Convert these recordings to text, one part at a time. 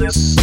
Can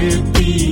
feel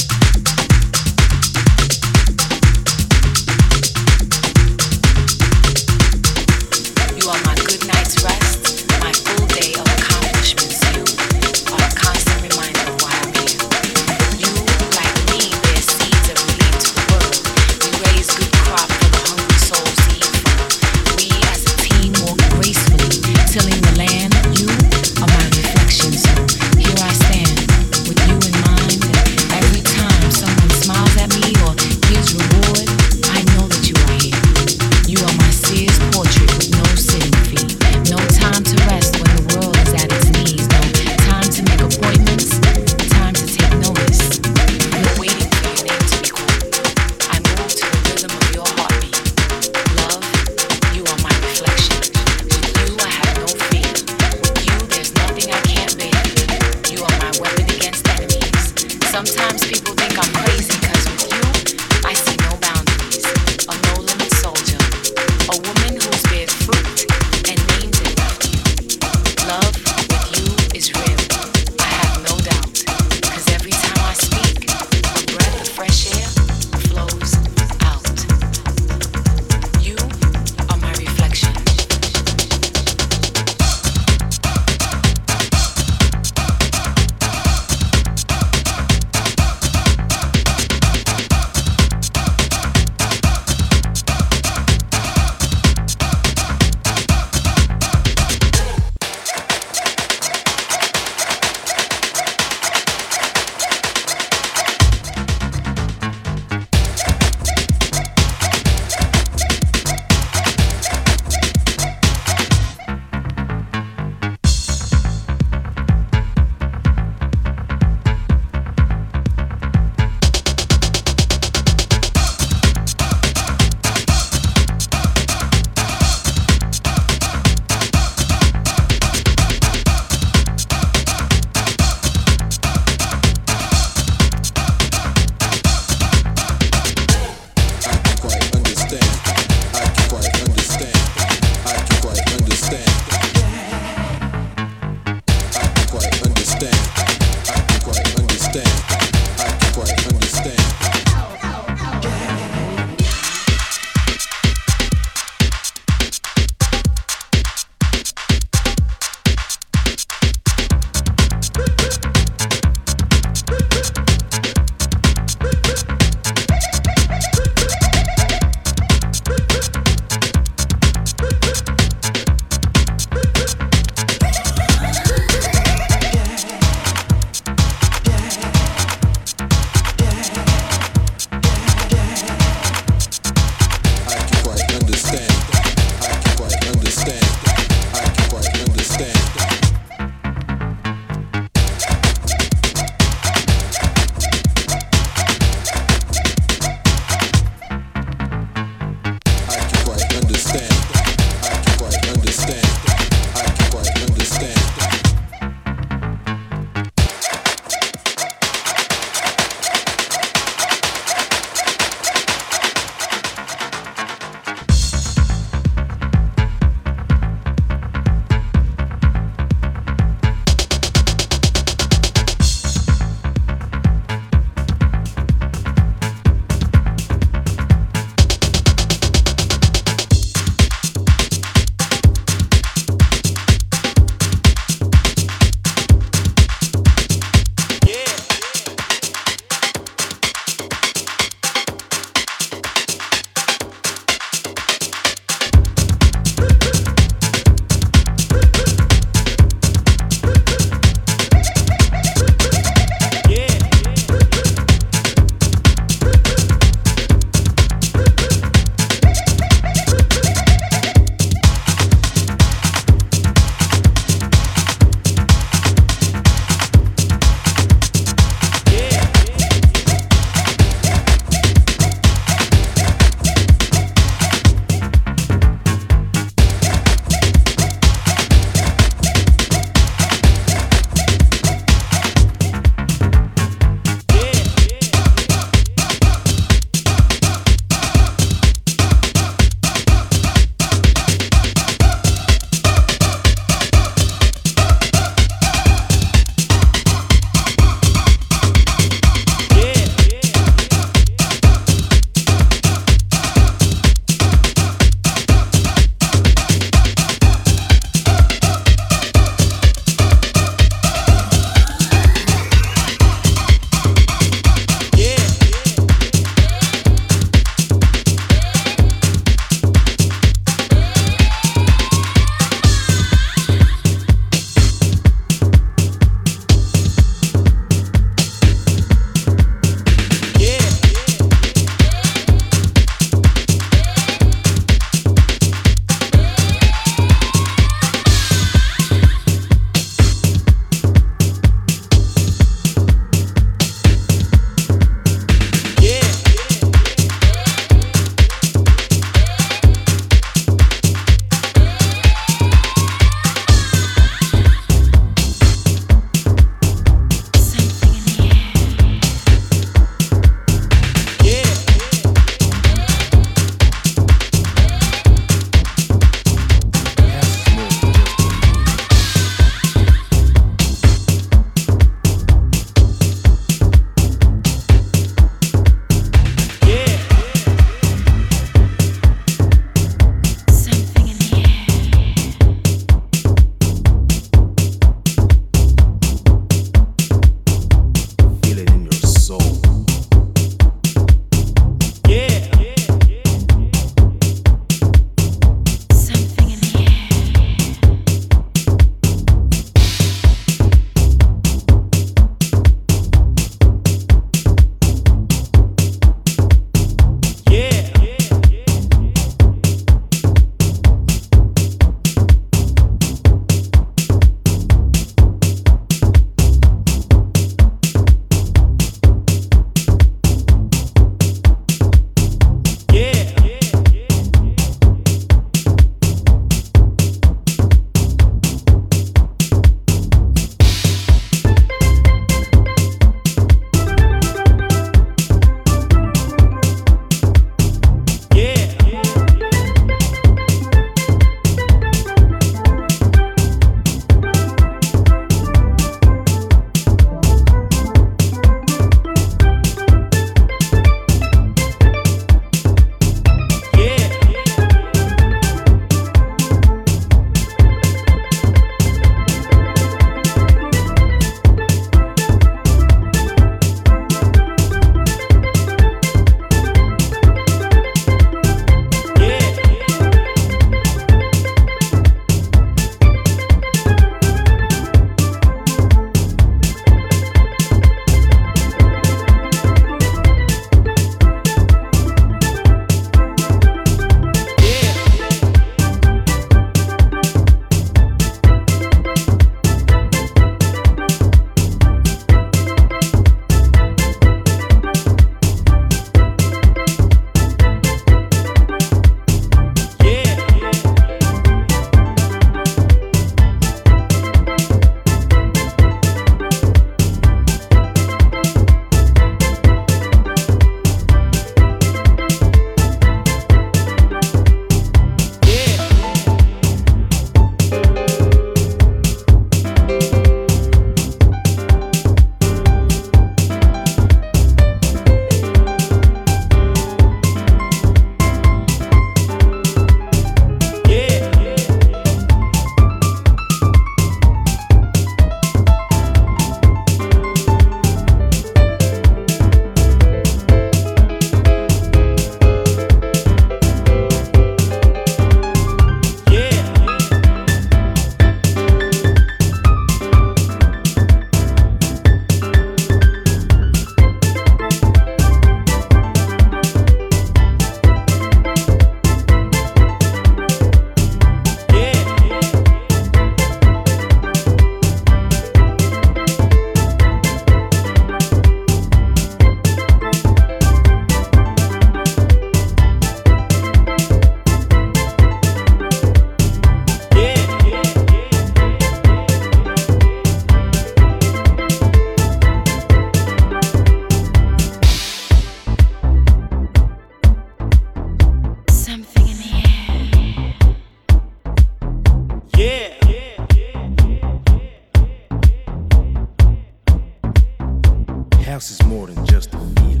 House is more than just a feeling.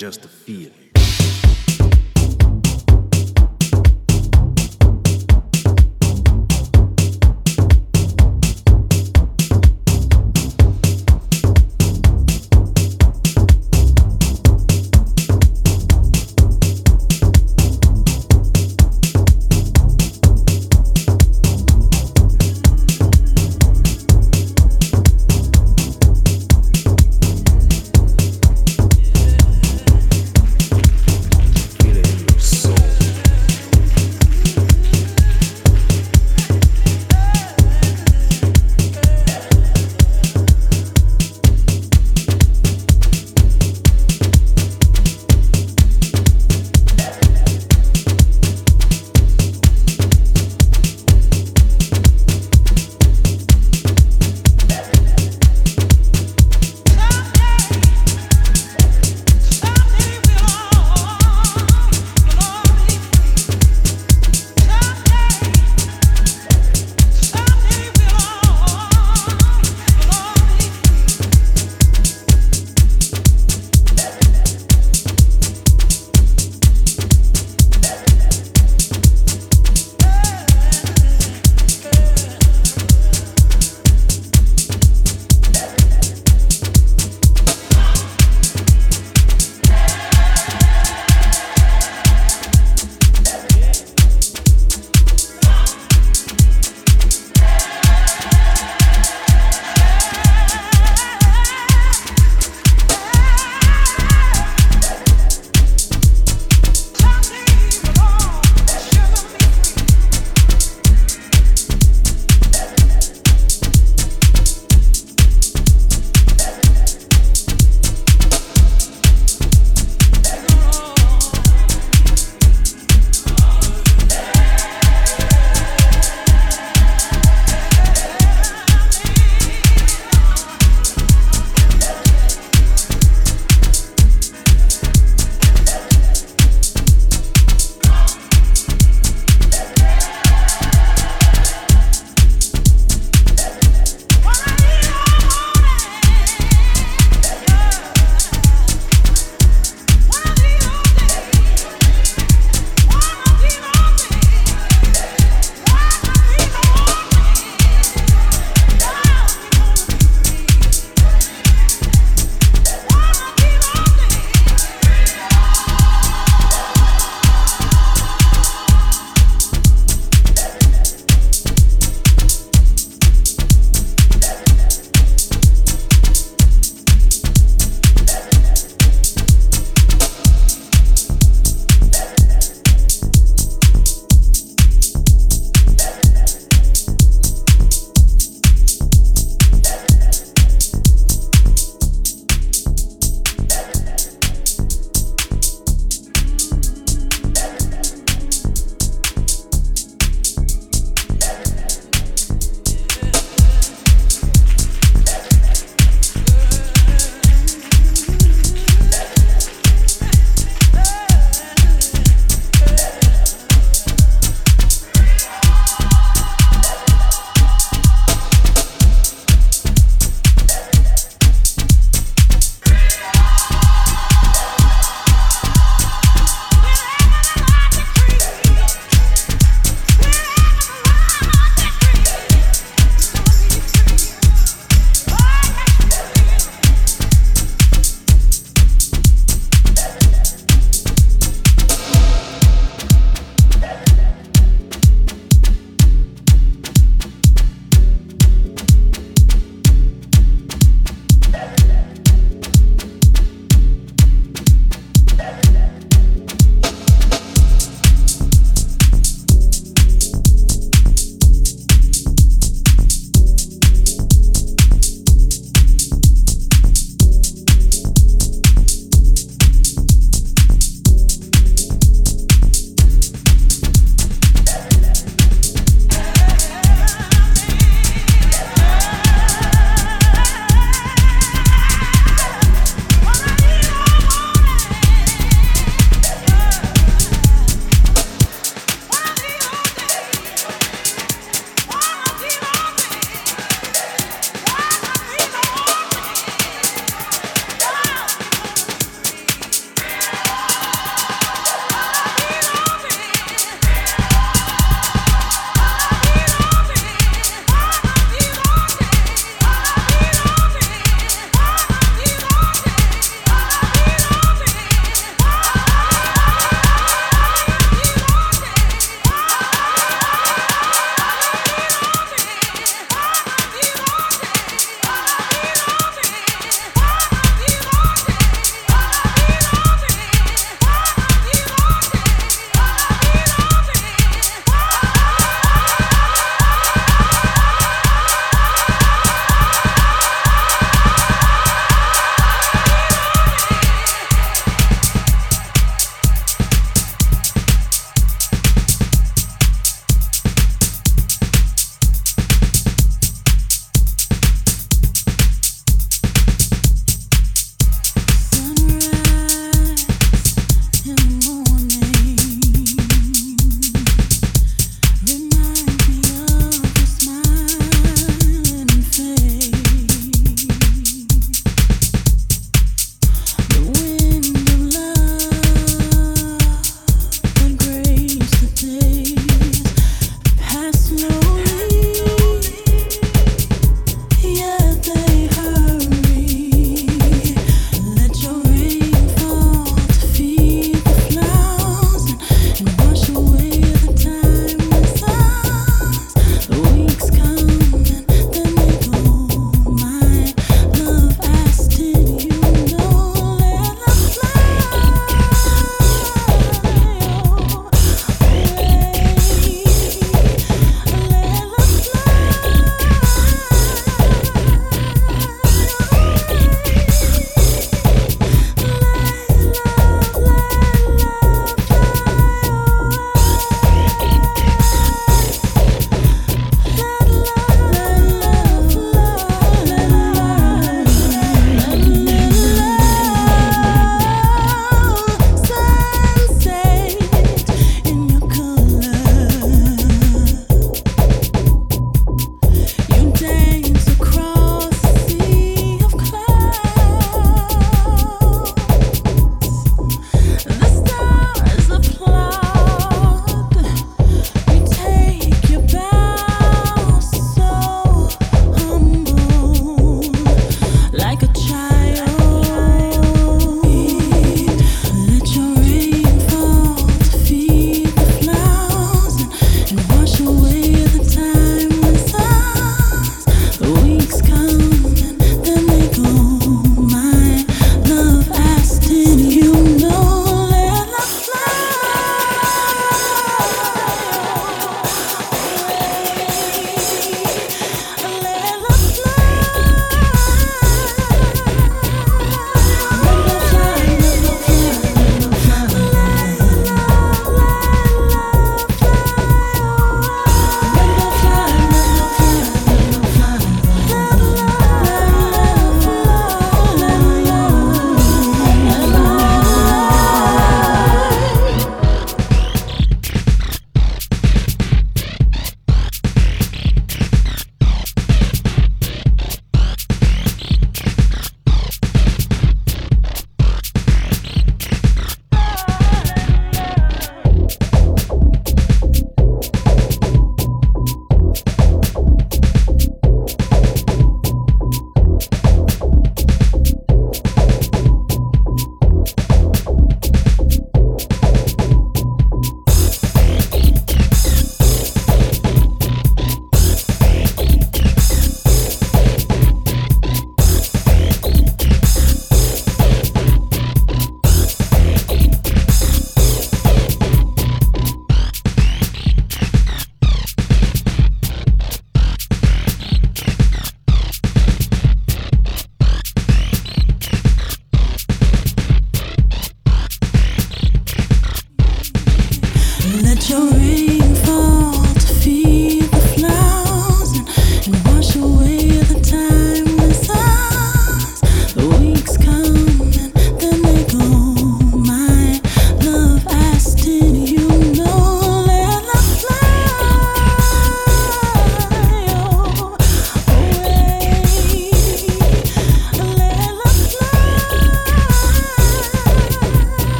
Just a feeling.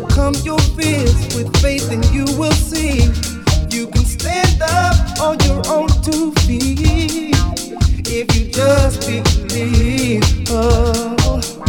overcome your fears with faith, and you will see you can stand up on your own two feet if you just believe. Oh.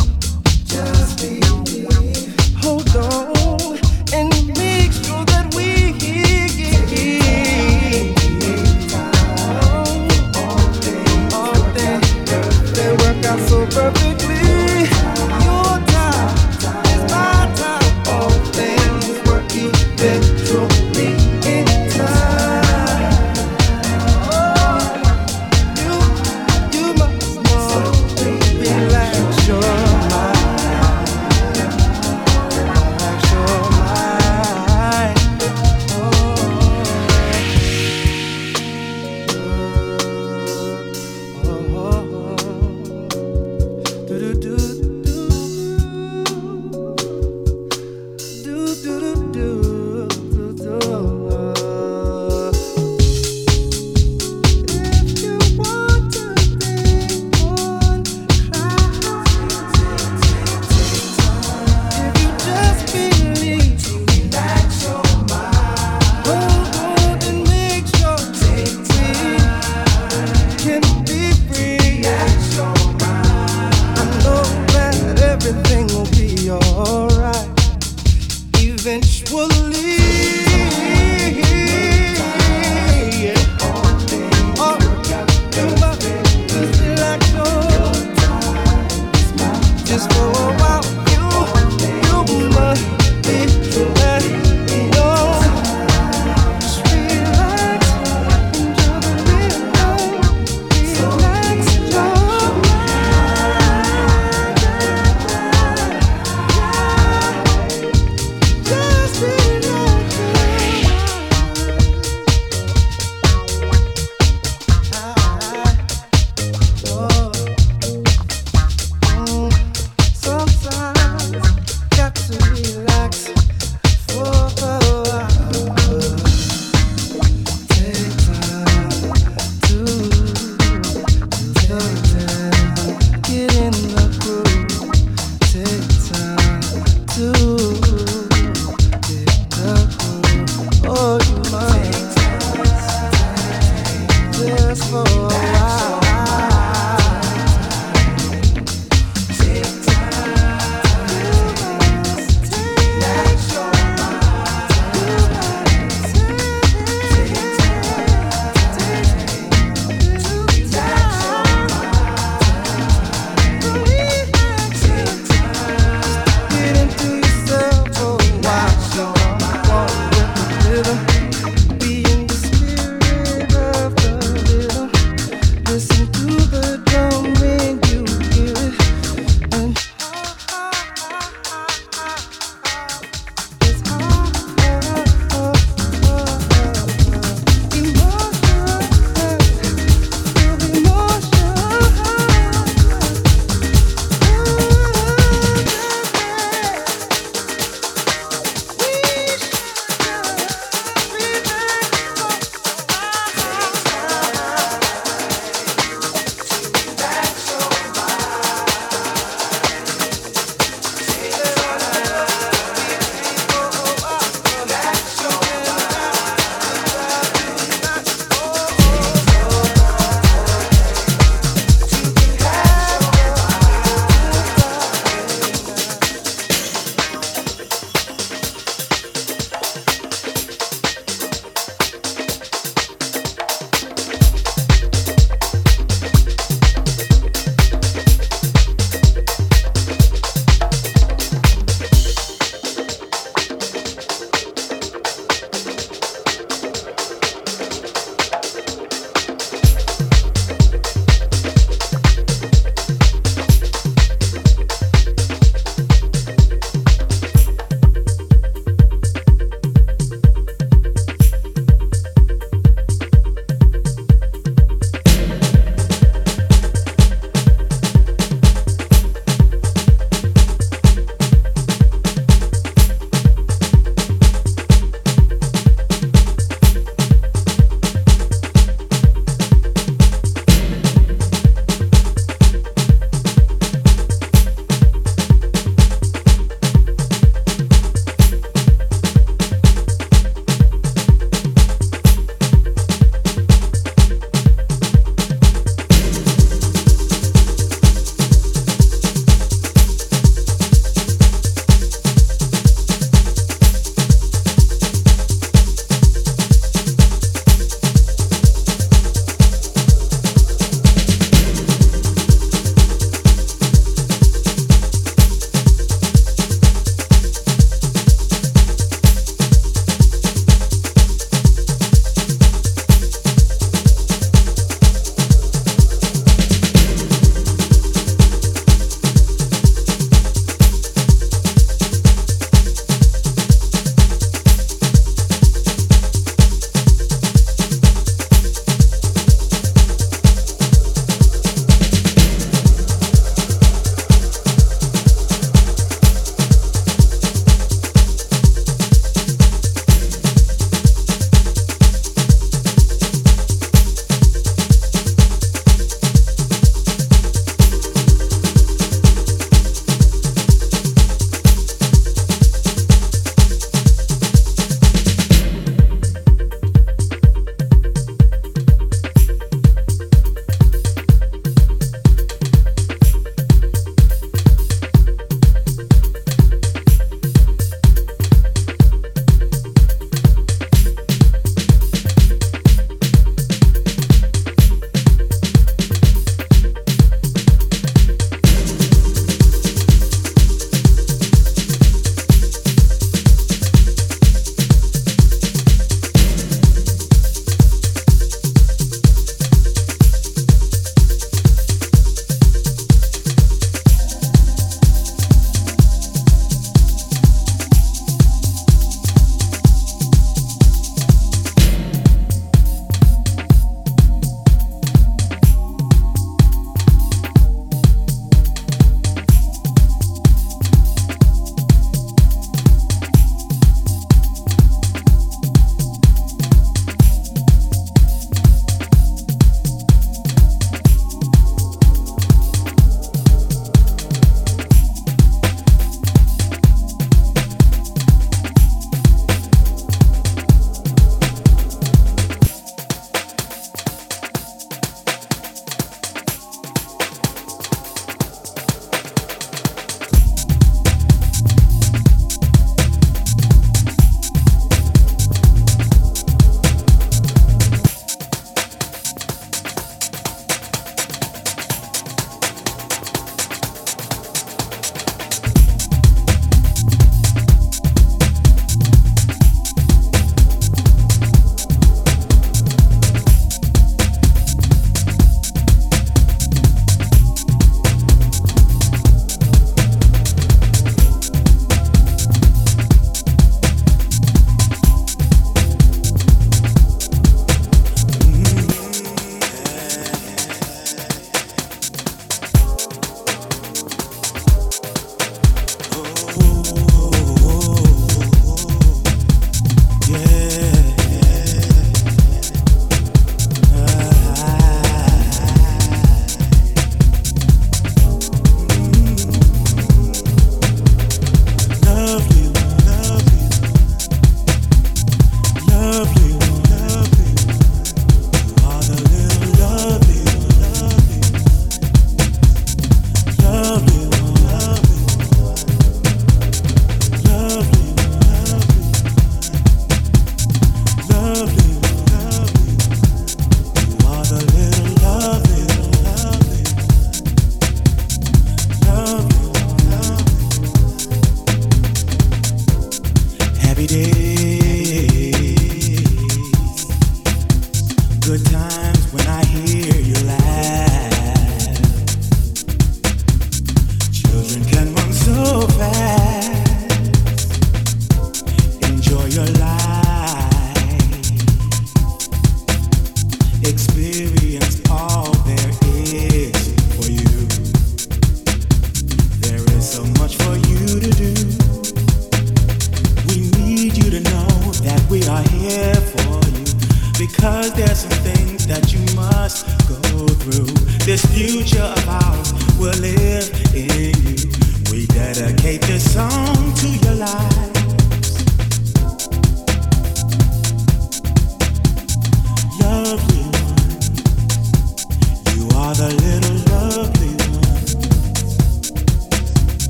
To the